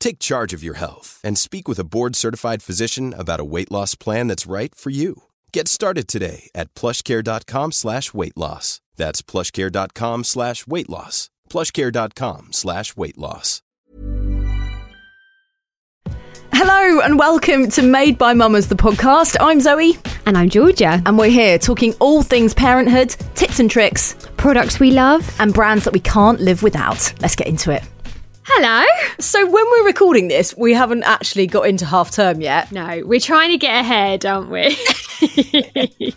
Take charge of your health and speak with a board-certified physician about a weight loss plan that's right for you. Get started today at plushcare.com slash weight loss. That's plushcare.com slash weight loss. plushcare.com slash weight loss. Hello and welcome to Made by Mamas, the podcast. I'm Zoe. And I'm Georgia. And we're here talking all things parenthood, tips and tricks, products we love, and brands that we can't live without. Let's get into it. Hello. So, when we're recording this, we haven't actually got into half term yet. No, we're trying to get ahead, aren't we?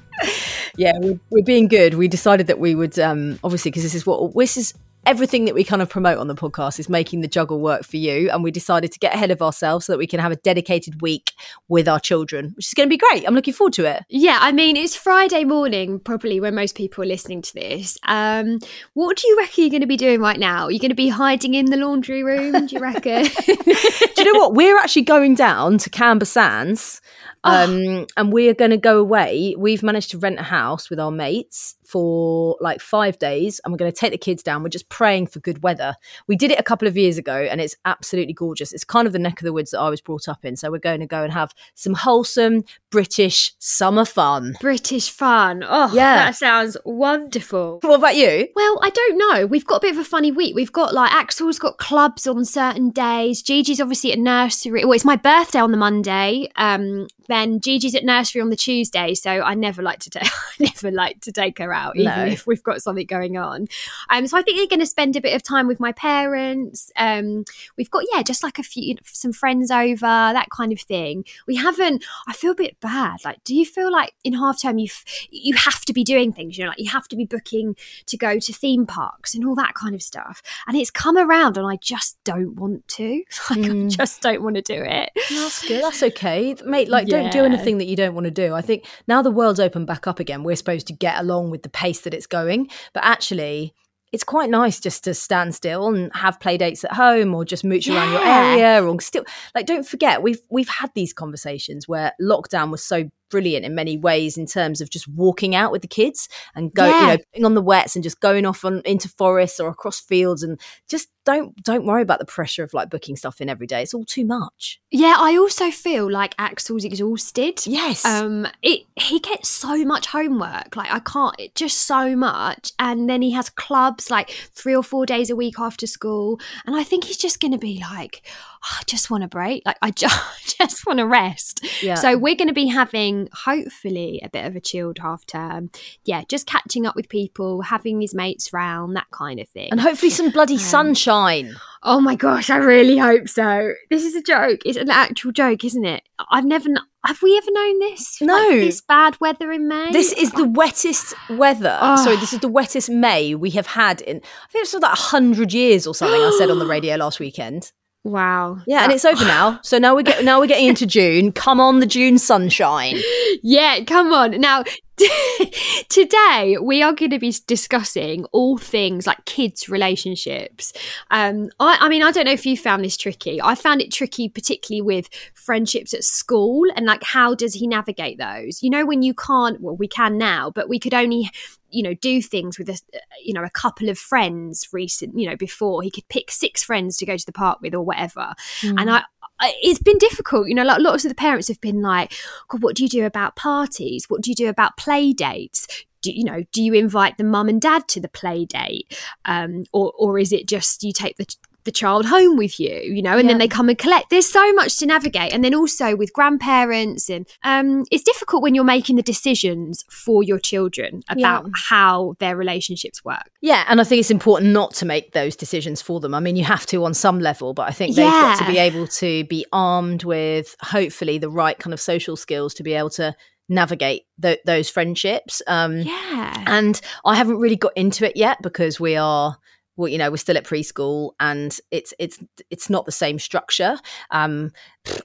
yeah, we're, we're, being good. We decided that we would, um, obviously, because this is what this is everything that we kind of promote on the podcast is making the juggle work for you. And we decided to get ahead of ourselves so that we can have a dedicated week with our children, which is going to be great. I'm looking forward to it. Yeah, I mean, it's Friday morning, probably when most people are listening to this. Um, what do you reckon you're going to be doing right now? You're going to be hiding in the laundry room, do you reckon? do you know what? We're actually going down to Camber Sands. Ah. Um, oh. and we are going to go away. We've managed to rent a house with our mates for like five days and we're going to take the kids down. We're just praying for good weather. We did it a couple of years ago and it's absolutely gorgeous. It's kind of the neck of the woods that I was brought up in. So we're going to go and have some wholesome British summer fun. British fun. Oh, yeah. That sounds wonderful. What about you? Well, I don't know. We've got a bit of a funny week. We've got like Axel's got clubs on certain days. Gigi's obviously at nursery. Well, it's my birthday on the Monday. Um, then Gigi's at nursery on the Tuesday. So I never like to take I never like to take her out out, even no. if we've got something going on. Um, so I think they're going to spend a bit of time with my parents. Um, we've got yeah, just like a few some friends over, that kind of thing. We haven't. I feel a bit bad. Like, do you feel like in half term you you have to be doing things? You know, like you have to be booking to go to theme parks and all that kind of stuff. And it's come around, and I just don't want to. Like, mm. I just don't want to do it. That's good. That's okay, mate. Like, yeah. don't do anything that you don't want to do. I think now the world's open back up again, we're supposed to get along with the pace that it's going. But actually, it's quite nice just to stand still and have play dates at home or just mooch yeah. around your area or still like don't forget we've we've had these conversations where lockdown was so brilliant in many ways in terms of just walking out with the kids and go yeah. you know putting on the wets and just going off on into forests or across fields and just don't don't worry about the pressure of like booking stuff in every day. It's all too much. Yeah i also feel like axel's exhausted. Yes. Um it he gets so much homework like i can't just so much. And then he has clubs like three or four days a week after school. And i think he's just gonna be like oh, I just want a break. Like I just, just want to rest. Yeah. So we're going to be having hopefully a bit of a chilled half term. Yeah, just catching up with people, having his mates round, that kind of thing. And hopefully some bloody um, sunshine. Oh my gosh, I really hope so. This is a joke. It's an actual joke, isn't it? I've never have we ever known this? No. Like this bad weather in May? This is the wettest weather. Oh. Sorry, this is the wettest May we have had in, I think it was like 100 years or something I said on the radio last weekend. Wow. Yeah, and it's over now. So now we get now we're getting into June. Come on, the June sunshine. Yeah, come on. Now today we are going to be discussing all things like kids relationships um I, I, mean i don't know if you found this tricky i found it tricky particularly with friendships at school and like how does he navigate those you know when you can't well we can now but we could only you know do things with a you know a couple of friends recent you know before he could pick six friends to go to the park with or whatever mm. and I, it's been difficult. You know, like lots of the parents have been like, God, what do you do about parties? What do you do about play dates? Do, you know, do you invite the mum and dad to the play date? Um, or, or is it just you take the the child home with you, you know, and yeah. then they come and collect. There's so much to navigate. And then also with grandparents, and um, it's difficult when you're making the decisions for your children about yeah. how their relationships work. Yeah. And I think it's important not to make those decisions for them. I mean, you have to on some level, but I think they've yeah. got to be able to be armed with hopefully the right kind of social skills to be able to navigate th- those friendships. Um, yeah. And I haven't really got into it yet because we are well, you know, we're still at preschool and it's it's it's not the same structure. Um,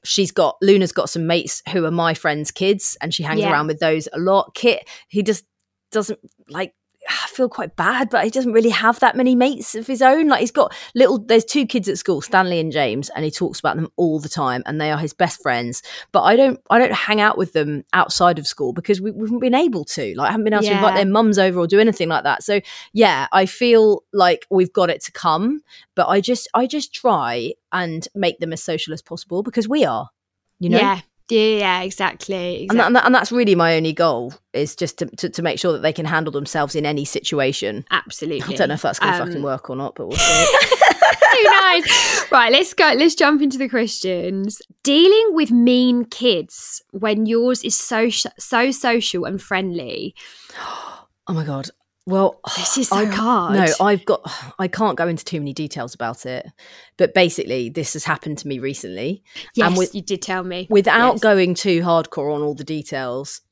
she's got Luna's got some mates who are my friends' kids, and she hangs yeah. around with those a lot. Kit, he just doesn't like I feel quite bad, but he doesn't really have that many mates of his own. Like he's got little, there's two kids at school, Stanley and James, and he talks about them all the time, and they are his best friends. But I don't, I don't hang out with them outside of school because we, we haven't been able to. Like I haven't been able yeah. to invite their mums over or do anything like that. So yeah, I feel like we've got it to come, but I just, I just try and make them as social as possible because we are. You know? Yeah, yeah, exactly. exactly. And, that, and, that, and, that's really my only goal is just to, to, to, make sure that they can handle themselves in any situation. Absolutely. I don't know if that's going to um, fucking work or not, but we'll see. Who knows? Right, let's go. Let's jump into the questions. Dealing with mean kids when yours is so so social and friendly. Oh my god, well, this is so I, hard. No, I've got. I can't go into too many details about it, but basically, this has happened to me recently. Yes, and with, you did tell me. Without yes. going too hardcore on all the details,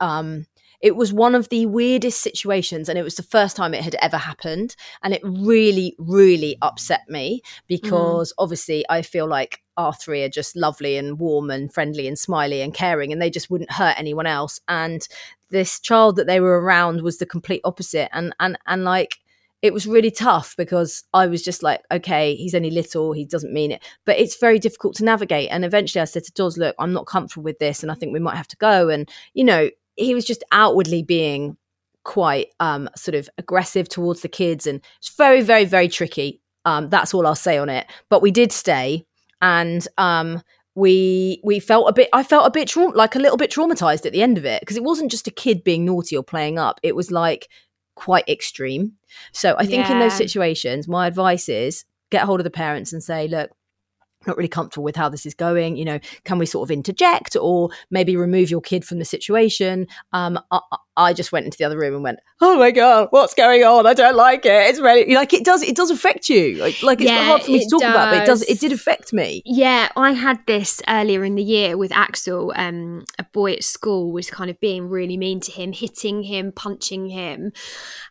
um, it was one of the weirdest situations, and it was the first time it had ever happened, and it really, really upset me mm. because mm. obviously I feel like our three are just lovely and warm and friendly and smiley and caring, and they just wouldn't hurt anyone else. And this child that they were around was the complete opposite and and and like it was really tough because I was just like, okay, he's only little, he doesn't mean it. But it's very difficult to navigate. And eventually I said to Doz, look, I'm not comfortable with this and I think we might have to go. And, you know, he was just outwardly being quite um, sort of aggressive towards the kids and it's very, very, very tricky. Um, that's all I'll say on it. But we did stay and um, we we felt a bit i felt a bit tra- like a little bit traumatized at the end of it because it wasn't just a kid being naughty or playing up it was like quite extreme so i think yeah. in those situations my advice is get hold of the parents and say look not really comfortable with how this is going you know can we sort of interject or maybe remove your kid from the situation? Um I, I, just went into the other room and went oh my god what's going on? I don't like it. It's really like it does it does affect you. Like, like it's yeah, hard for me to talk does. about but it does it did affect me. Yeah i had this earlier in the year with axel um a boy at school was kind of being really mean to him hitting him punching him.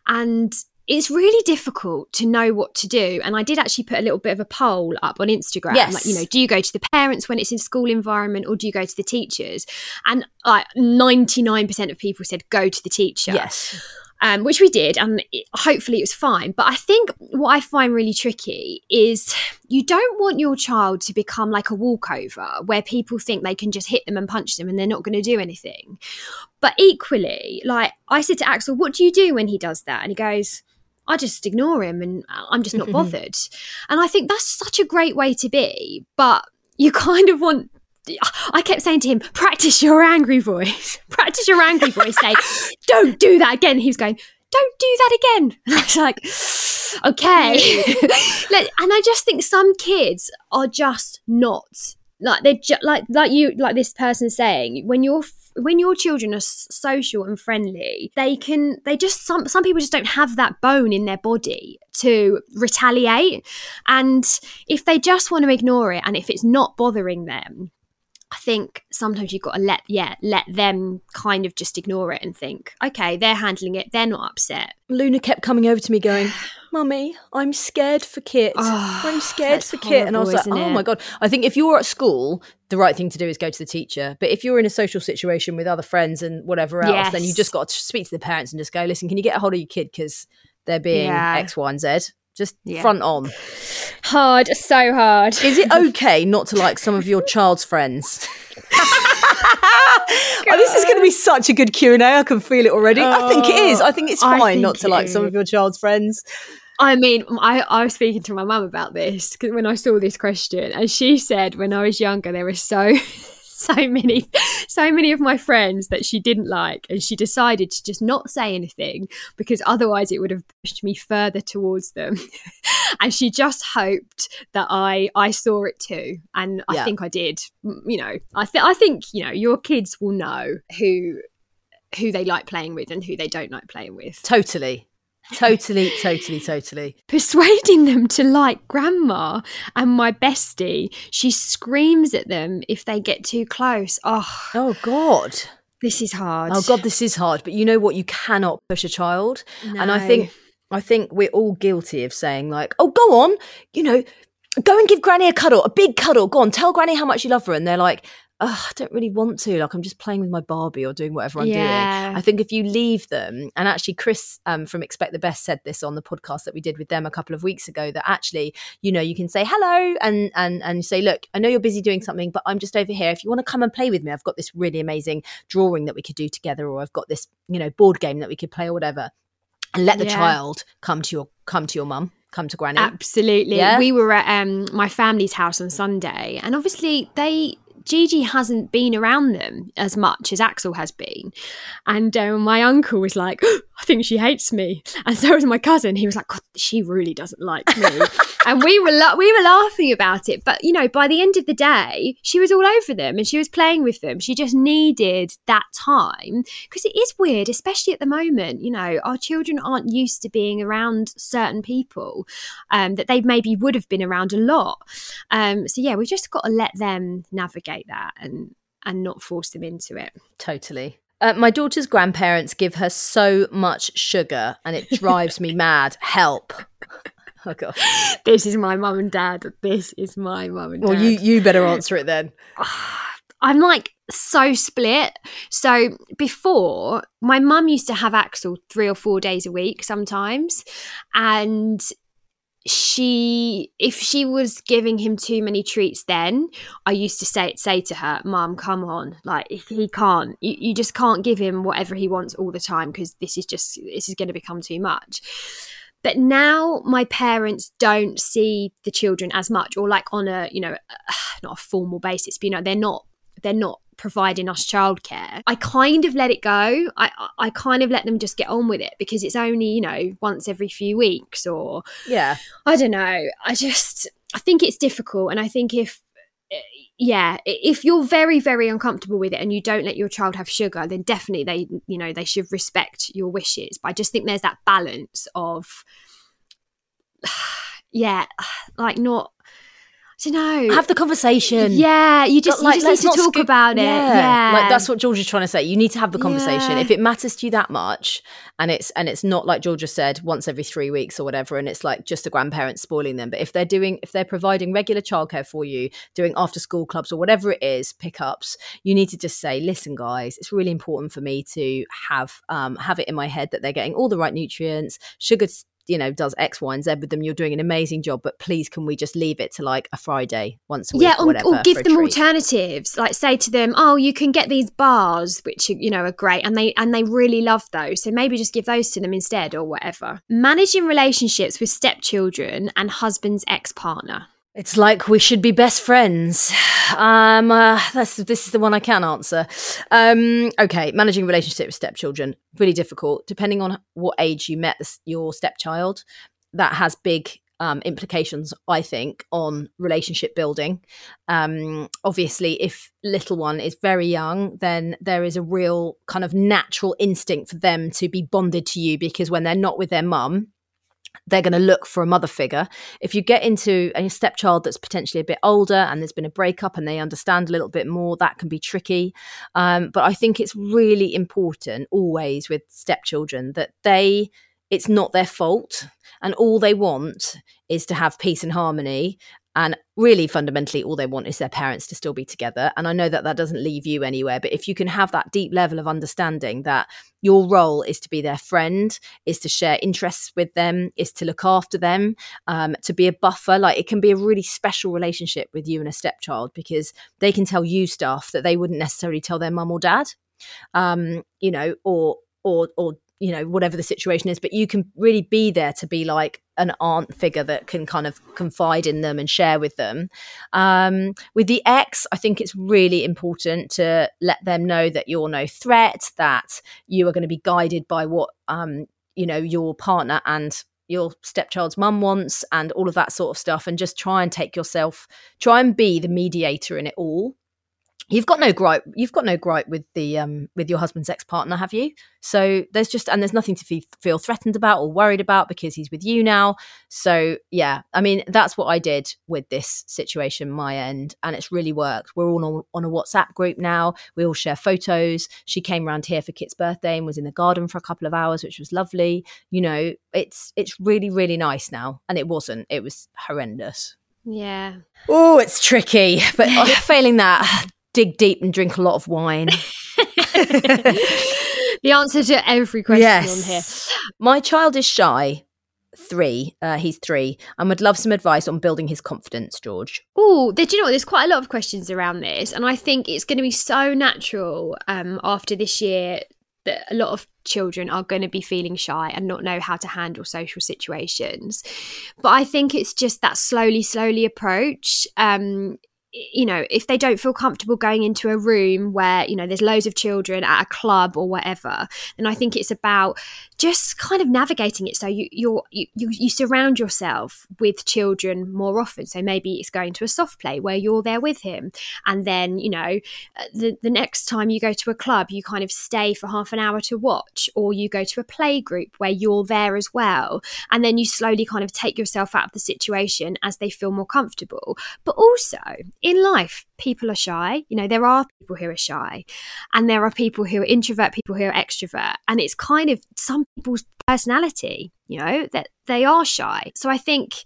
And it's really difficult to know what to do. And I did actually put a little bit of a poll up on Instagram. Yes. Like, you know, do you go to the parents when it's in school environment or do you go to the teachers? And like 99% of people said go to the teacher. Yes. Um, which we did, and it, hopefully it was fine. But I think what I find really tricky is you don't want your child to become like a walkover where people think they can just hit them and punch them and they're not going to do anything. But equally, like I said to Axel, what do you do when he does that? And he goes, I just ignore him and I'm just not bothered. and I think that's such a great way to be, but you kind of want I kept saying to him, practice your angry voice. practice your angry voice. Say, don't do that again. He was going, don't do that again. And I was like, okay. and I just think some kids are just not like they're ju- like like you like this person saying when you're when your children are social and friendly, they can they just some some people just don't have that bone in their body to retaliate. And if they just want to ignore it and if it's not bothering them, I think sometimes you've got to let yeah let them kind of just ignore it and think okay they're handling it they're not upset. Luna kept coming over to me going, "Mummy, I'm scared for Kit. Oh, ah, I'm scared for horrible, Kit." And I was like, "Oh it? my god!" I think if you're at school, the right thing to do is go to the teacher. But if you're in a social situation with other friends and whatever else, yes. then you just got to speak to the parents and just go, "Listen, can you get a hold of your kid because they're being yeah. X, Y, and Z." Just yeah. front on. Hard, so hard. Is it okay not to like some of your child's friends? oh, this is going to be such a good Q and A. I can feel it already. I think it is. I think it's oh, fine think not to like some of your child's friends. I mean, I, I was speaking to my mum about this because when I saw this question, and she said when I was younger, there were so so many, so many of my friends that she didn't like, and she decided to just not say anything because otherwise it would have pushed me further towards them. and she just hoped that I I saw it too, and I yeah. think I did. You know, I think I think you know your kids will know who who they like playing with and who they don't like playing with. Totally. Totally, totally, totally. Persuading them to like grandma and my bestie. She screams at them if they get too close. Oh, oh God. This is hard. Oh God, this is hard. But you know what? You cannot push a child. No. And I think I think we're all guilty of saying, like, oh, go on, you know, go and give Granny a cuddle, a big cuddle. Go on, tell Granny how much you love her. And they're like, oh, I don't really want to. Like, I'm just playing with my Barbie or doing whatever I'm yeah. doing. I think if you leave them, and actually, Chris um, from Expect the Best said this on the podcast that we did with them a couple of weeks ago. That actually, you know, you can say hello and and and say, look, I know you're busy doing something, but I'm just over here. If you want to come and play with me, I've got this really amazing drawing that we could do together, or I've got this, you know, board game that we could play or whatever. And let the yeah. child come to your come to your mum come to granny absolutely yeah? we were at um, my family's house on sunday and obviously they Gigi hasn't been around them as much as Axel has been. And um, my uncle was like, oh, I think she hates me. And so was my cousin. He was like, God, she really doesn't like me. and we were la- we were laughing about it. But, you know, by the end of the day, she was all over them and she was playing with them. She just needed that time because it is weird, especially at the moment. You know, our children aren't used to being around certain people um, that they maybe would have been around a lot. Um, so, yeah, we've just got to let them navigate that and and not force them into it. Totally. Uh, my daughter's grandparents give her so much sugar and it drives me mad. Help. Oh god. This is my mum and dad. This is my mum and dad. Well, you you better answer it then. I'm like so split. So before, my mum used to have Axel three or four days a week sometimes. And she if she was giving him too many treats then i used to say say to her mom come on like he can't you, you just can't give him whatever he wants all the time because this is just this is going to become too much. But now my parents don't see the children as much or like on a you know uh, not a formal basis but you know they're not they're not providing us childcare. I kind of let it go. I I kind of let them just get on with it because it's only, you know, once every few weeks or Yeah. I don't know. I just I think it's difficult and I think if eh, yeah, if you're very very uncomfortable with it and you don't let your child have sugar, then definitely they you know, they should respect your wishes. But I just think there's that balance of yeah, like not don't know. Have the conversation. Yeah, you just, like, you just need to talk about it. Yeah. yeah. Like that's what George is trying to say. You need to have the conversation. Yeah. If it matters to you that much and it's and it's not like Georgia said, once every three weeks or whatever, and it's like just the grandparents spoiling them. But if they're doing if they're providing regular childcare for you, doing after school clubs or whatever it is, pickups, you need to just say, listen, guys, it's really important for me to have um have it in my head that they're getting all the right nutrients, sugar you know does X, Y, and Z with them. You're doing an amazing job, but please can we just leave it to like a Friday once a week? Yeah, or, whatever, or give them alternatives. Like say to them, oh, you can get these bars, which you know are great, and they and they really love those. So maybe just give those to them instead, or whatever. Managing relationships with stepchildren and husband's ex partner. It's like we should be best friends. Um, uh, this is the one I can answer. Um, okay, managing relationship with stepchildren really difficult. Depending on what age you met this, your stepchild, that has big um, implications, I think, on relationship building. Um, obviously, if little one is very young, then there is a real kind of natural instinct for them to be bonded to you because when they're not with their mum, they're going to look for a mother figure. If you get into a stepchild that's potentially a bit older and there's been a breakup and they understand a little bit more, that can be tricky. Um, but I think it's really important always with stepchildren that they, it's not their fault and all they want is to have peace and harmony and really, fundamentally, all they want is their parents to still be together. And I know that that doesn't leave you anywhere, but if you can have that deep level of understanding that your role is to be their friend, is to share interests with them, is to look after them, um, to be a buffer, like it can be a really special relationship with you and a stepchild because they can tell you stuff that they wouldn't necessarily tell their mum or dad. Um, you know, or or or you know whatever the situation is but you can really be there to be like an aunt figure that can kind of confide in them and share with them. Um, with the ex i think it's really important to let them know that you're no threat that you are going to be guided by what um, you know your partner and your stepchild's mum wants and all of that sort of stuff and just try and take yourself try and be the mediator in it all you've got no gripe you've got no gripe with the um with your husband's ex-partner have you? So there's just and there's nothing to fe- feel threatened about or worried about because he's with you now. So yeah i mean that's what i did with this situation my end and it's really worked. We're all on, on a whatsapp group now. We all share photos. She came around here for kit's birthday and was in the garden for a couple of hours which was lovely. You know it's it's really really nice now. And it wasn't. It was horrendous. Yeah. Oh, it's tricky, but failing that, dig deep and drink a lot of wine. the answer to every question yes. on here. My child is shy. Three. Uh, he's three. And would love some advice on building his confidence, George. Oh, did you know what? There's quite a lot of questions around this. And I think it's going to be so natural um, after this year that a lot of children are going to be feeling shy and not know how to handle social situations. But I think it's just that slowly, slowly approach. Um, you know, if they don't feel comfortable going into a room where, you know, there's loads of children at a club or whatever, then I think it's about just kind of navigating it so you you're, you you surround yourself with children more often. So maybe it's going to a soft play where you're there with him. And then you know uh, the, the next time you go to a club you kind of stay for half an hour to watch or you go to a play group where you're there as well. And then you slowly kind of take yourself out of the situation as they feel more comfortable. But also in life people are shy. You know, there are people who are shy, and there are people who are introvert, people who are extrovert, and it's kind of some people's personality. You know that they are shy. So I think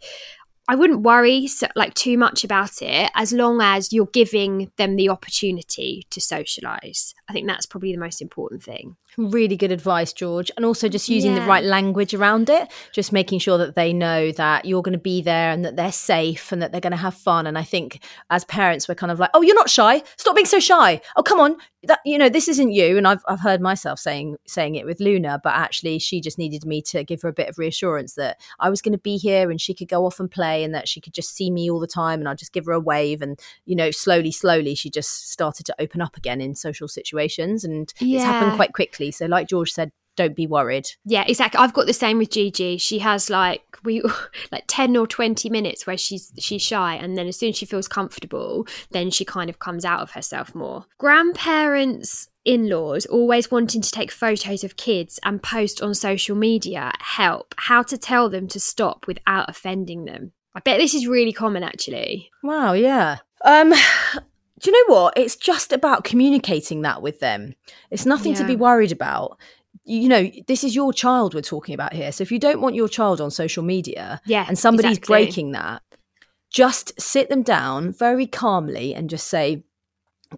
I wouldn't worry so, like too much about it as long as you're giving them the opportunity to socialize. I think that's probably the most important thing. Really good advice, George. And also just using yeah. the right language around it, just making sure that they know that you're going to be there and that they're safe and that they're going to have fun. And I think as parents, we're kind of like, oh, you're not shy. Stop being so shy. Oh, come on. That you know, this isn't you. And I've I've heard myself saying saying it with Luna, but actually she just needed me to give her a bit of reassurance that I was going to be here and she could go off and play and that she could just see me all the time and I'd just give her a wave. And, you know, slowly, slowly she just started to open up again in social situations. And yeah. it's happened quite quickly so, like George said, don't be worried. Yeah, exactly. I've got the same with Gigi. She has like we like 10 or 20 minutes where she's she's shy and then as soon as she feels comfortable, then she kind of comes out of herself more. Grandparents in-laws always wanting to take photos of kids and post on social media help how to tell them to stop without offending them. I bet this is really common actually. Wow, yeah. Um do you know what? It's just about communicating that with them. It's nothing yeah. to be worried about. You know, this is your child we're talking about here. So if you don't want your child on social media yeah, and somebody's exactly. breaking that, just sit them down very calmly and just say,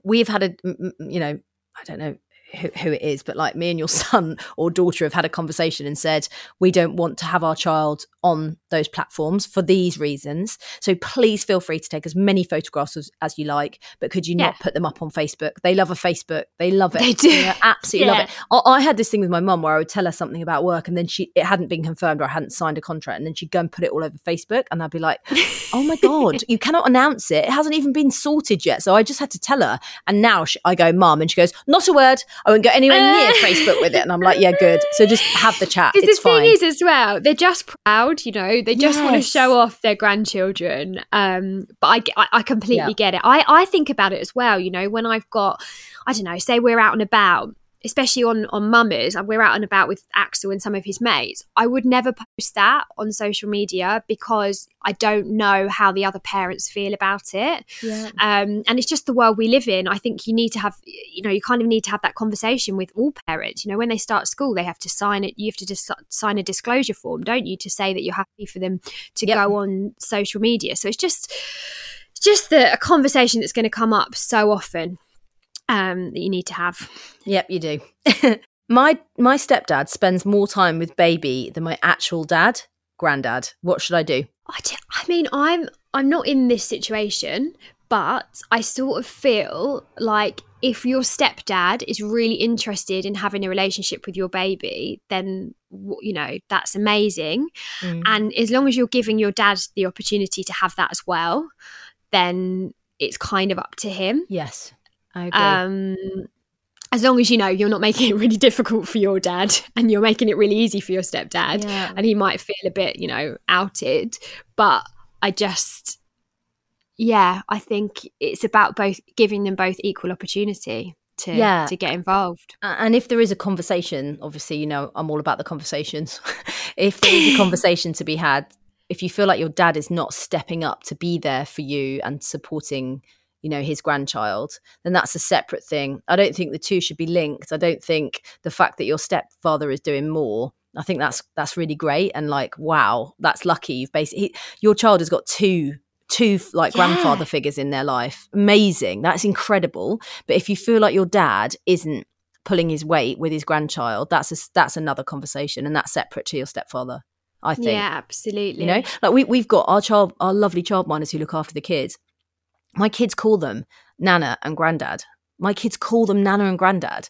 We've had a, you know, I don't know, who, who, it is, but like me and your son or daughter have had a conversation and said, we don't want to have our child on those platforms for these reasons. So please feel free to take as many photographs as, as you like, but could you yeah. not put them up on Facebook? They love a Facebook. They love it. They do. They absolutely yeah. love it. I, I, had this thing with my mum where I would tell her something about work and then she, it hadn't been confirmed or I hadn't signed a contract. And then she'd go and put it all over Facebook. And I'd be like, oh my God, you cannot announce it. It hasn't even been sorted yet. So I just had to tell her. And now she, I go, mum, and she goes, not a word. I won't go anywhere near Facebook with it. And I'm like, yeah, good. So just have the chat. It's the fine. thing is, as well, they're just proud, you know, they just yes. want to show off their grandchildren. Um, but I, I, I completely yeah. get it. I, I think about it as well, you know, when I've got, I don't know, say we're out and about especially on on mummers and we're out and about with axel and some of his mates i would never post that on social media because i don't know how the other parents feel about it. Yeah. um, and it's just the world we live in. I think you need to have you know you kind of need to have that conversation with all parents. You know when they start school they have to sign it you have to just sign a disclosure form don't you to say that you're happy for them to yep. go on social media. So it's just just the, a conversation that's going to come up so often um, that you need to have. Yep, you do. my my stepdad spends more time with baby than my actual dad, granddad. What should I do? I mean, I'm I'm not in this situation, but I sort of feel like if your stepdad is really interested in having a relationship with your baby, then you know that's amazing. Mm. And as long as you're giving your dad the opportunity to have that as well, then it's kind of up to him. Yes, I. Um, as long as you know you're not making it really difficult for your dad and you're making it really easy for your stepdad, yeah. and he might feel a bit, you know, outed. But I just yeah, I think it's about both giving them both equal opportunity to yeah. to get involved. And if there is a conversation, obviously, you know, I'm all about the conversations. if there is a conversation to be had, if you feel like your dad is not stepping up to be there for you and supporting, you know, his grandchild, then that's a separate thing. I don't think the two should be linked. I don't think the fact that your stepfather is doing more I think that's that's really great and like wow, that's lucky. You've basically your child has got two two like yeah. grandfather figures in their life. Amazing. That's incredible. But if you feel like your dad isn't pulling his weight with his grandchild, that's a, that's another conversation and that's separate to your stepfather. I think. Yeah, absolutely. You know, like we we've got our child, our lovely child childminders who look after the kids. My kids call them Nana and Granddad. My kids call them Nana and Granddad.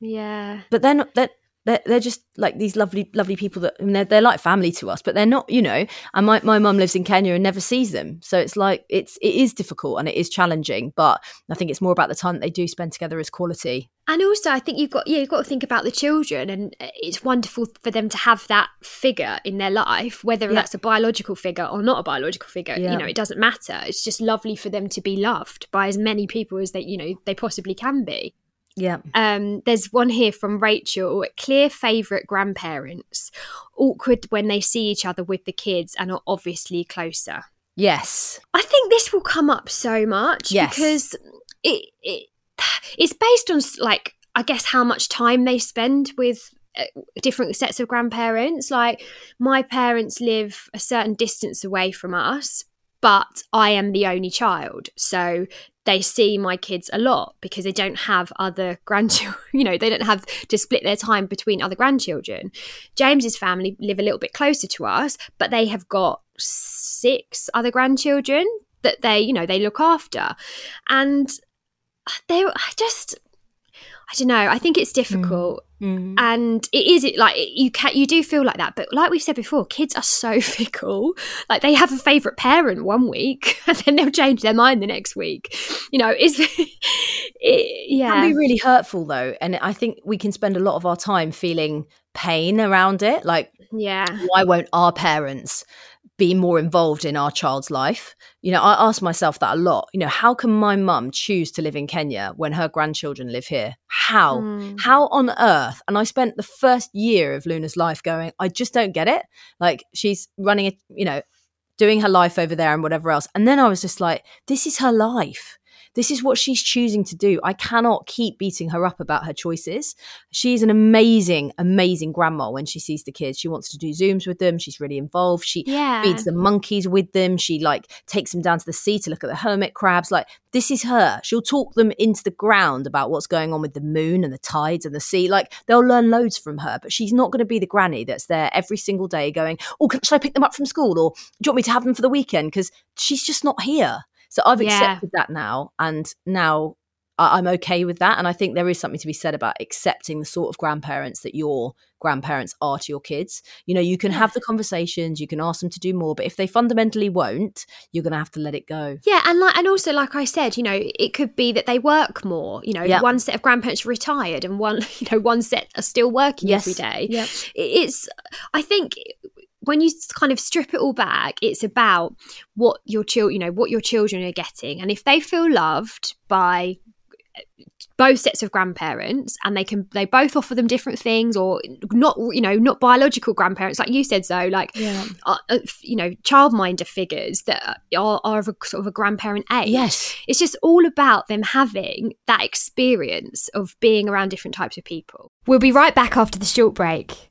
Yeah. But then they're, they're, they're just like these lovely lovely people that I mean, they're, they're like family to us but they're not you know and my, my mum lives in kenya and never sees them so it's like it's it is difficult and it is challenging but i think it's more about the time that they do spend together as quality and also i think you've got yeah you've got to think about the children and uh, it's wonderful for them to have that figure in their life whether yeah. that's a biological figure or not a biological figure yeah. you know it doesn't matter it's just lovely for them to be loved by as many people as they you know they possibly can be yeah. Um, there's one here from Rachel. Clear favourite grandparents. Awkward when they see each other with the kids and are obviously closer. Yes. I think this will come up so much yes. because it, it it's based on like I guess how much time they spend with uh, different sets of grandparents. Like my parents live a certain distance away from us, but I am the only child. So they see my kids a lot because they don't have other grandchildren, you know, they don't have to split their time between other grandchildren. James's family live a little bit closer to us, but they have got six other grandchildren that they, you know, they look after. And they just I don't know. I think it's difficult, mm. Mm. and it is it like you can you do feel like that. But like we've said before, kids are so fickle. Like they have a favorite parent one week, and then they'll change their mind the next week. You know, is it, yeah, it can be really hurtful though, and I think we can spend a lot of our time feeling pain around it. Like, yeah, why won't our parents? be more involved in our child's life. You know, I ask myself that a lot. You know, how can my mum choose to live in Kenya when her grandchildren live here? How? Mm. How on earth? And I spent the first year of Luna's life going, I just don't get it. Like she's running a, you know, doing her life over there and whatever else. And then I was just like, this is her life. This is what she's choosing to do. I cannot keep beating her up about her choices. She's an amazing, amazing grandma when she sees the kids. She wants to do Zooms with them. She's really involved. She yeah. feeds the monkeys with them. She like takes them down to the sea to look at the hermit crabs. Like this is her. She'll talk them into the ground about what's going on with the moon and the tides and the sea. Like they'll learn loads from her, but she's not going to be the granny that's there every single day going, Oh, should I pick them up from school? Or do you want me to have them for the weekend? Because she's just not here. So I've accepted that now, and now I'm okay with that. And I think there is something to be said about accepting the sort of grandparents that your grandparents are to your kids. You know, you can have the conversations, you can ask them to do more, but if they fundamentally won't, you're going to have to let it go. Yeah, and like, and also, like I said, you know, it could be that they work more. You know, yep. one set of grandparents retired, and one, you know, one set are still working yes. every day. Yep. It's, I think when you kind of strip it all back, it's about what your child, you know, what your children are getting, and if they feel loved by both sets of grandparents and they can they both offer them different things or not you know not biological grandparents like you said so like yeah. uh, uh you know childminder figures that are, are of a sort of a grandparent age. Yes. It's just all about them having that experience of being around different types of people. We'll be right back after the short break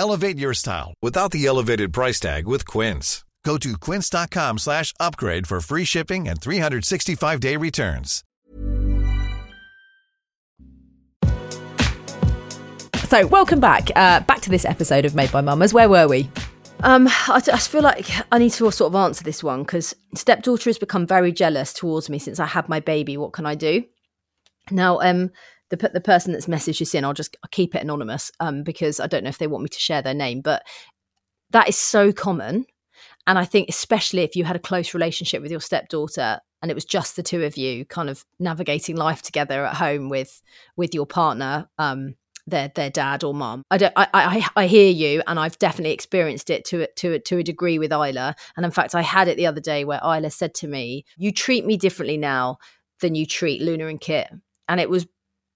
Elevate your style without the elevated price tag with Quince. Go to quince.com slash upgrade for free shipping and 365-day returns. So, welcome back. Uh, back to this episode of Made by Mamas. Where were we? Um, I, I feel like I need to sort of answer this one because stepdaughter has become very jealous towards me since I had my baby. What can I do? Now, um, the the person that's messaged this in, I'll just I'll keep it anonymous, um, because I don't know if they want me to share their name, but that is so common, and I think especially if you had a close relationship with your stepdaughter and it was just the two of you, kind of navigating life together at home with with your partner, um, their their dad or mom. I don't. I, I I hear you, and I've definitely experienced it to to to a degree with Isla. And in fact, I had it the other day where Isla said to me, "You treat me differently now than you treat Luna and Kit," and it was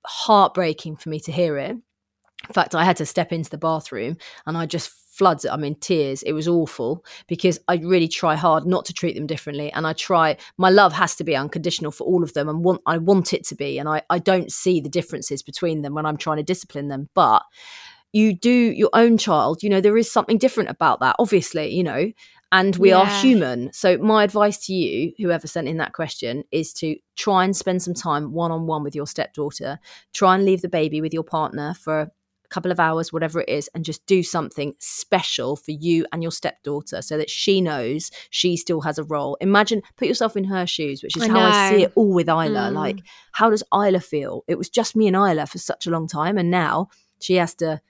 heartbreaking for me to hear it. In fact, I had to step into the bathroom and I just floods I'm in tears. It was awful because I really try hard not to treat them differently. And I try my love has to be unconditional for all of them and want I want it to be. And I, I don't see the differences between them when I'm trying to discipline them. But you do your own child, you know, there is something different about that, obviously, you know, and we yeah. are human. So my advice to you, whoever sent in that question, is to try and spend some time one on one with your stepdaughter. Try and leave the baby with your partner for a couple of hours, whatever it is, and just do something special for you and your stepdaughter so that she knows she still has a role. Imagine, put yourself in her shoes, which is I how know. I see it all with Isla. Mm. Like, how does Isla feel? It was just me and Isla for such a long time, and now she has to,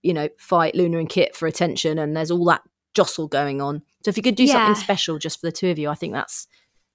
you know, fight Luna and Kit for attention, and there's all that jostle going on. So if you could do yeah. something special just for the two of you, I think that's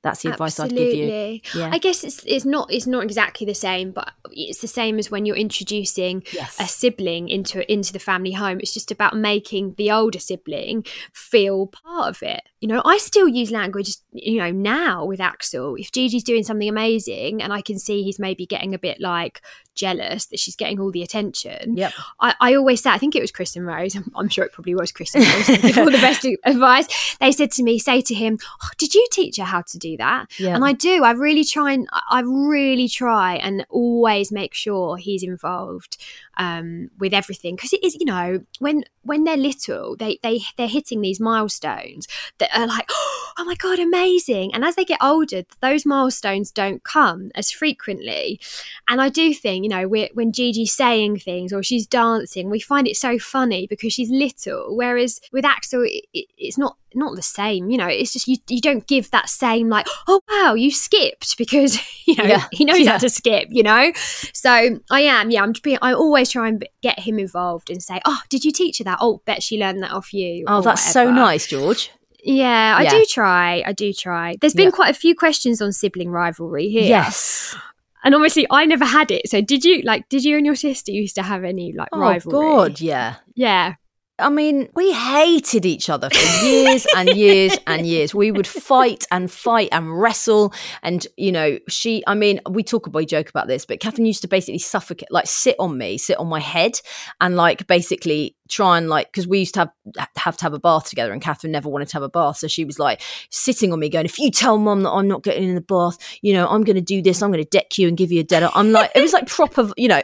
that's the advice Absolutely. I'd give you. Yeah. I guess it's it's not it's not exactly the same, but it's the same as when you're introducing yes. a sibling into into the family home. It's just about making the older sibling feel part of it. You know, I still use language, you know, now with Axel. If Gigi's doing something amazing and I can see he's maybe getting a bit like jealous that she's getting all the attention. Yep. I, I always say, I think it was Chris and Rose. I'm, I'm sure it probably was Chris and Rose. give all the best advice. They said to me, say to him, oh, did you teach her how to do that? Yeah. And I do. I really try and I really try and always make sure he's involved um, with everything because it is, you know, when when they're little, they they they're hitting these milestones that are like, oh my god, amazing. And as they get older, those milestones don't come as frequently. And I do think, you know, when Gigi's saying things or she's dancing, we find it so funny because she's little. Whereas with Axel, it, it, it's not not the same. You know, it's just you you don't give that same like, oh wow, you skipped because you know yeah. he knows yeah. how to skip. You know, so I am yeah. I'm being, I always try and get him involved and say, oh, did you teach her that? Oh, bet she learned that off you. Oh, that's whatever. so nice, George. Yeah, I yeah. do try. I do try. There's been quite a few questions on sibling rivalry here. Yes. And obviously, I never had it. So, did you like? Did you and your sister used to have any like oh, rivalry? Oh God, yeah, yeah. I mean, we hated each other for years and years and years. We would fight and fight and wrestle. And, you know, she, I mean, we talk about, we joke about this, but Catherine used to basically suffocate, like sit on me, sit on my head and like basically try and like because we used to have have to have a bath together and Catherine never wanted to have a bath. So she was like sitting on me going if you tell mom that I'm not getting in the bath you know I'm going to do this I'm going to deck you and give you a dead I'm like it was like proper you know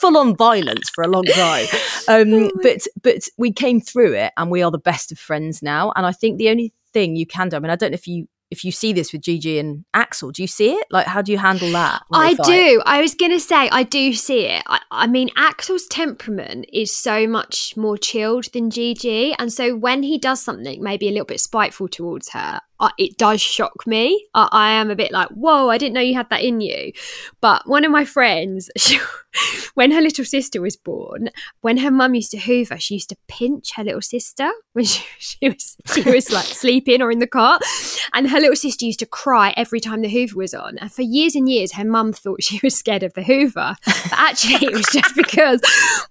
full on violence for a long time. Um, but but we came through it and we are the best of friends now. And I think the only thing you can do I mean I don't know if you if you see this with Gigi and Axel. Do you see it? Like, how do you handle that? I do. I was going to say, I do see it. I, I, mean, Axel's temperament is so much more chilled than Gigi. And so when he does something maybe a little bit spiteful towards her, it does shock me. Uh, I am a bit like, whoa, I didn't know you had that in you. But one of my friends, she, when her little sister was born, when her mum used to hoover, she used to pinch her little sister when she, she was she was like sleeping or in the cot, and her little sister used to cry every time the hoover was on. And for years and years, her mum thought she was scared of the hoover, but actually it was just because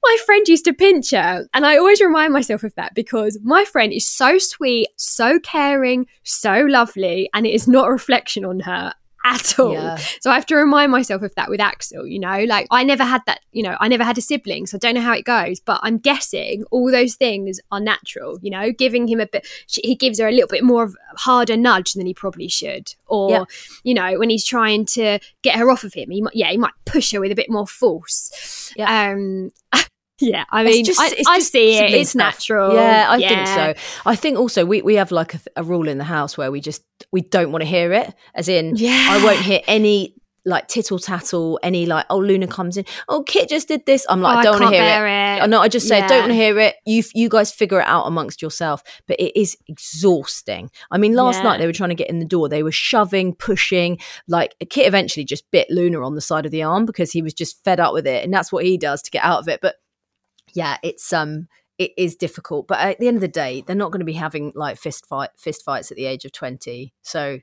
my friend used to pinch her. And I always remind myself of that because my friend is so sweet, so caring, so lovely, and it is not a reflection on her at all. Yeah. So I have to remind myself of that with Axel, you know, like I never had that, you know, I never had a sibling, so I don't know how it goes, but I'm guessing all those things are natural, you know, giving him a bit, he gives her a little bit more of a harder nudge than he probably should. Or, yeah. you know, when he's trying to get her off of him, he might, yeah, he might push her with a bit more force. Yeah. Um, Yeah, I mean, just, I, I see it. It's stuff. natural. Yeah, I yeah. think so. I think also we, we have like a, a, rule in the house where we just we don't want to hear it. As in, yeah. I won't hear any like tittle tattle, any like, oh, Luna comes in, oh, Kit just did this. I'm like, oh, I don't want to hear it. it. I I just say, yeah. don't want to hear it. You you guys figure it out amongst yourself. But it is exhausting. I mean, last yeah. night they were trying to get in the door. They were shoving, pushing. Like Kit eventually just bit Luna on the side of the arm because he was just fed up with it, and that's what he does to get out of it. But yeah, it's um it is difficult. But at the end of the day, they're not going to be having like fist fight fist fights at the age of twenty. So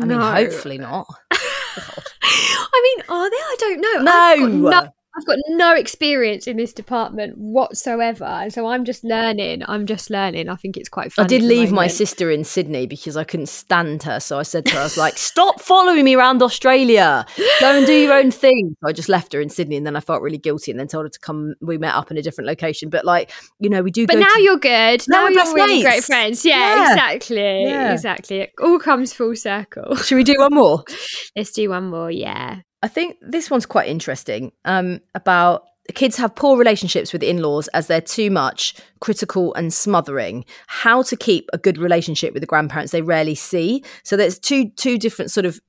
I no. mean, hopefully not. I mean, are they? I don't know. No. no I've got no experience in this department whatsoever. And so I'm just learning. I'm just learning. I think it's quite fun. I did leave my sister in Sydney because I couldn't stand her. So I said to her, I was like, stop following me around Australia. Go and do your own thing. So I just left her in Sydney and then I felt really guilty and then told her to come. We met up in a different location. But like, you know, we do But now to- you're good. Now, now you're really mates. great friends. Yeah, yeah. exactly. Yeah. Exactly. It all comes full circle. Should we do one more? Let's do one more. Yeah. I think this one's quite interesting um, about kids have poor relationships with in-laws as they're too much critical and smothering. How to keep a good relationship with the grandparents they rarely see. So there's two two different sort of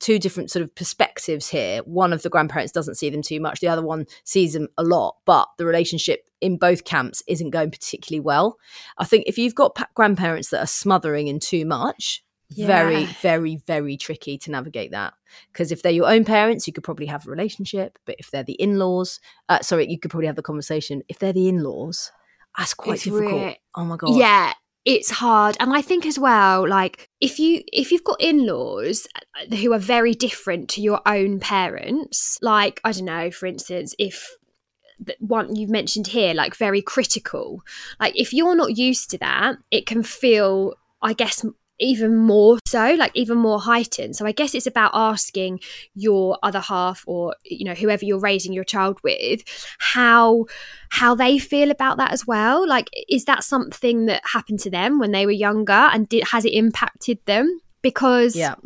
two different sort of perspectives here. One of the grandparents doesn't see them too much. The other one sees them a lot but the relationship in both camps isn't going particularly well. I think if you've got grandparents that are smothering in too much yeah. very very very tricky to navigate that. Because if they're your own parents you could probably have a relationship but if they're the in-laws uh, sorry you could probably have the conversation. If they're the in-laws that's quite it's difficult. Oh my god. Yeah it's hard. And i think as well like if you if you've got in-laws uh, who are very different to your own parents like i don't know for instance if one you've mentioned here like very critical like if you're not used to that it can feel I guess even more so like even more heightened. So i guess it's about asking your other half or you know whoever you're raising your child with how how they feel about that as well. Like is that something that happened to them when they were younger and did has it impacted them? Because yeah.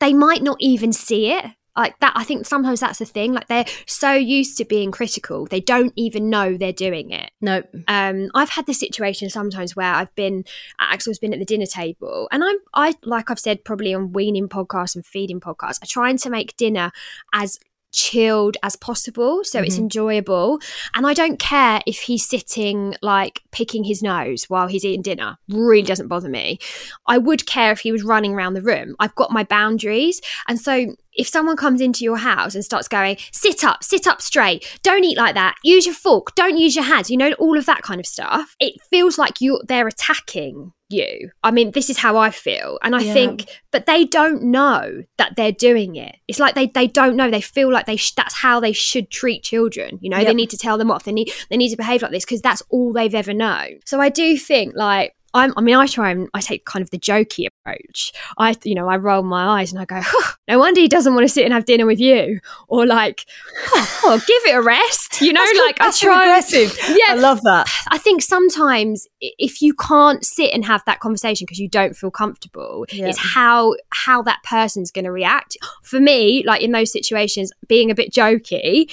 they might not even see it like that i think sometimes that's the thing like they're so used to being critical they don't even know they're doing it. No um i've had this situation sometimes where i've been axel's been at the dinner table and i'm i like i've said probably on weaning podcasts and feeding podcasts i trying to make dinner as chilled as possible so mm-hmm. it's enjoyable and i don't care if he's sitting like picking his nose while he's eating dinner really doesn't bother me. I would care if he was running around the room. I've got my boundaries and so if someone comes into your house and starts going, sit up, sit up straight, don't eat like that, use your fork, don't use your hands, you know, all of that kind of stuff, it feels like you they're attacking you. I mean, this is how I feel. And I yeah. think, but they don't know that they're doing it. It's like they, they don't know. They feel like they sh- that's how they should treat children. You know, yep. they need to tell them off. They need they need to behave like this because that's all they've ever known. So I do think like I'm, i mean, I try and I take kind of the jokey approach. I, you know, I roll my eyes and I go, oh, no wonder he doesn't want to sit and have dinner with you, or like, oh, oh give it a rest. You know, that's like I try. Aggressive. Yeah, I love that. I think sometimes if you can't sit and have that conversation because you don't feel comfortable, yeah. it's how how that person's going to react. For me, like in those situations, being a bit jokey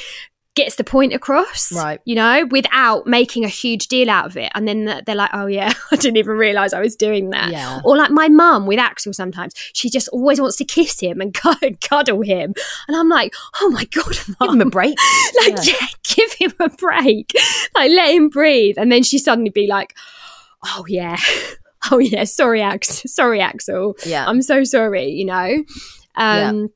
gets the point across, right? You know, without making a huge deal out of it. And then they're like, "Oh yeah, I didn't even realize I was doing that." Yeah. Or like my mum with Axel, sometimes she just always wants to kiss him and cuddle him, and I'm like, "Oh my god, mum. give him a break!" like, yeah. yeah, give him a break. like, let him breathe. And then she suddenly be like, "Oh yeah." oh yeah, sorry, Axel. Sorry, Axel. Yeah. I'm so sorry. You know. Um,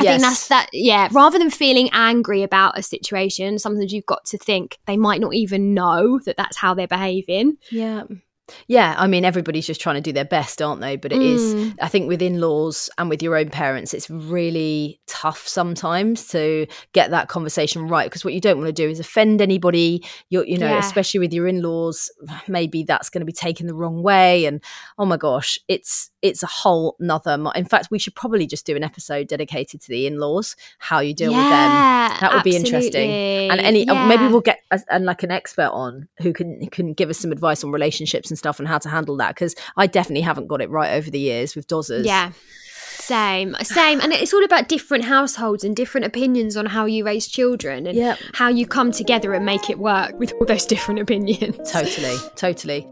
I Yes. think that's that. Yeah, rather than feeling angry about a situation, sometimes you've got to think they might not even know that that's how they're behaving. Yeah. Yeah, I mean, everybody's just trying to do their best, aren't they? But it is, Mm. I think, with in laws and with your own parents, it's really tough sometimes to get that conversation right. Because what you don't want to do is offend anybody. You're, you know, Yeah. especially with your in laws, maybe that's going to be taken the wrong way. And oh my gosh, it's it's a whole nother. mo- In fact, we should probably just do an episode dedicated to the in laws, how you deal with them. That would be interesting. And any uh, maybe we'll get a, and like an expert on who can can give us some advice on relationships and stuff and how to handle that because I definitely haven't got it right over the years with Dozzers. Yeah. Same, same. And it's all about different households and different opinions on how you raise children and Yep. how you come together and make it work with all those different opinions. Totally, totally.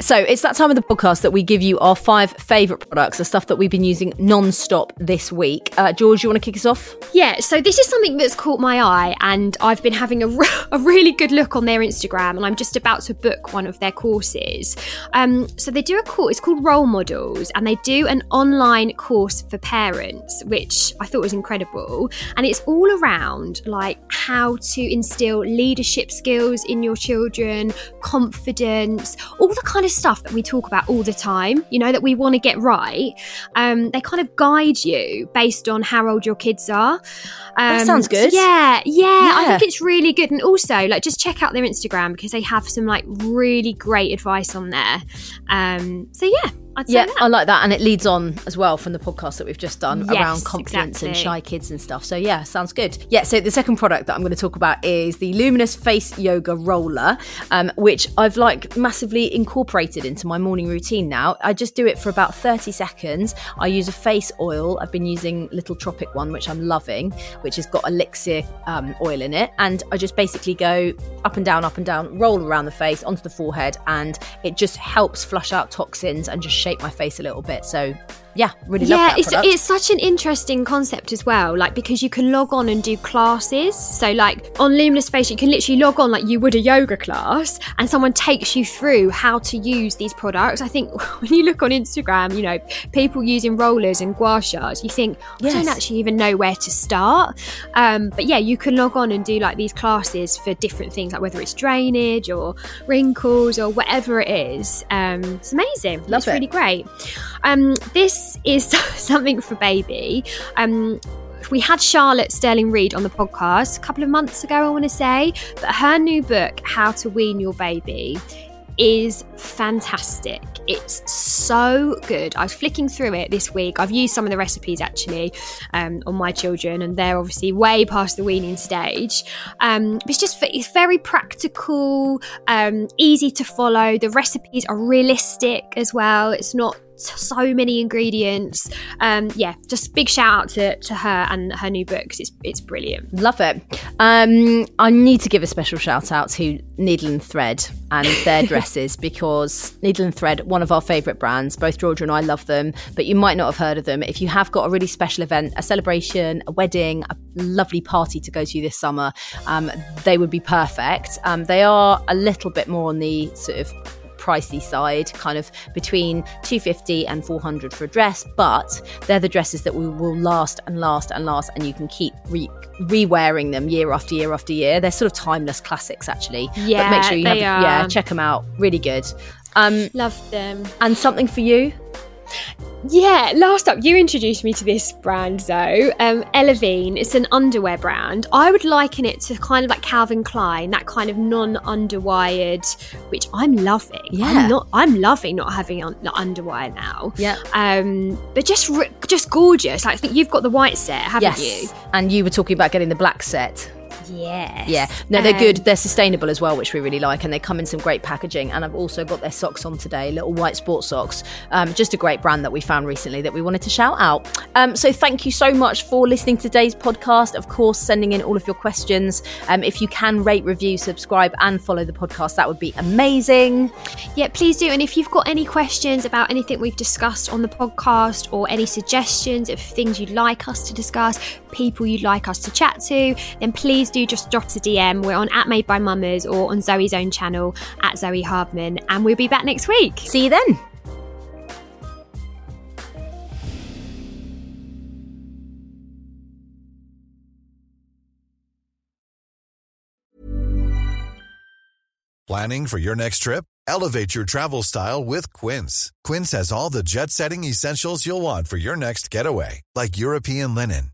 So it's that time of the podcast that we give you our five favourite products, the stuff that we've been using non-stop this week. Uh, George, you want to kick us off? Yeah, so this is something that's caught my eye, and I've been having a, re- a really good look on their Instagram, and I'm just about to book one of their courses. Um, so they do a course, it's called Role Models, and they do an online course for parents, which I thought was incredible. And it's all around like how to instill leadership skills in your children, confidence, all the kind of stuff that we talk about all the time, you know, that we want to get right. Um, they kind of guide you based on how old your kids are. Um, That sounds so good. yeah, yeah, I think it's really good. And also, like, just check out their Instagram because they have some like really great advice on there. Um, so yeah, I'd Yeah. I like that, and it leads on as well from the podcast that we've just done Yes, around confidence and shy kids and stuff. So yeah, sounds good. Yeah, so the second product that I'm going to talk about is the Luminous Face Yoga Roller, um, which I've like massively incorporated into my morning routine now. I just do it for about 30 seconds. I use a face oil. I've been using Little Tropic one, which I'm loving, which has got elixir um, oil in it, and I just basically go up and down, up and down, roll around the face onto the forehead, and it just helps flush out toxins and just shape my face a little bit. So yeah, really love yeah, it's product. it's such an interesting concept as well. Like because you can log on and do classes. So like on Luminous Face, you can literally log on like you would a yoga class, and someone takes you through how to use these products. I think when you look on Instagram, you know, people using rollers and gua shas, you think I Yes. don't actually even know where to start. Um, but yeah, you can log on and do like these classes for different things, like whether it's drainage or wrinkles or whatever it is. Um, it's amazing. Love it's it. really great. Um, this is something for baby. Um, we had Charlotte Stirling-Reid on the podcast a couple of months ago, I want to say, but her new book, How to Wean Your Baby, is fantastic. It's so good. I was flicking through it this week. I've used some of the recipes actually um, on my children, and they're obviously way past the weaning stage. Um, it's just it's very practical, um, easy to follow. The recipes are realistic as well. It's not so many ingredients. Um, yeah, just big shout out to, to her and her new book 'cause it's it's brilliant. Love it. Um, I need to give a special shout out to Needle and Thread and their dresses because Needle and Thread, one of our favourite brands. Both Georgia and I love them, but you might not have heard of them. If you have got a really special event, a celebration, a wedding, a lovely party to go to this summer, um, they would be perfect. Um, they are a little bit more on the sort of pricey side, kind of between 250 and 400 for a dress, but they're the dresses that will, will last and last and last, and you can keep re- re-wearing them year after year after year. They're sort of timeless classics, actually. but make sure you have, yeah, check them out. Really good. Um, Love them. and something for you. Yeah, last up, you introduced me to this brand, Zoe. Um, Elevine. It's an underwear brand. I would liken it to kind of like Calvin Klein, that kind of non-underwired, which I'm loving. Yeah. I'm not. I'm loving not having un- underwire now. Yeah. Um, but just just gorgeous. Like, I think you've got the white set, haven't you? Yes. And you were talking about getting the black set. Yes. Yeah, no, they're Um, good. They're sustainable as well, which we really like, and they come in some great packaging. And I've also got their socks on today, little white sports socks. Um, just a great brand that we found recently that we wanted to shout out. Um, so thank you so much for listening to today's podcast. Of course, sending in all of your questions. Um, if you can rate, review, subscribe, and follow the podcast, that would be amazing. Yeah, please do. And if you've got any questions about anything we've discussed on the podcast or any suggestions of things you'd like us to discuss, people you'd like us to chat to, then please do just drop us a DM. We're on at Made by Mammas or on Zoe's own channel at Zoe Hardman. And we'll be back next week. See you then. Planning for your next trip? Elevate your travel style with Quince. Quince has all the jet setting essentials you'll want for your next getaway, like European linen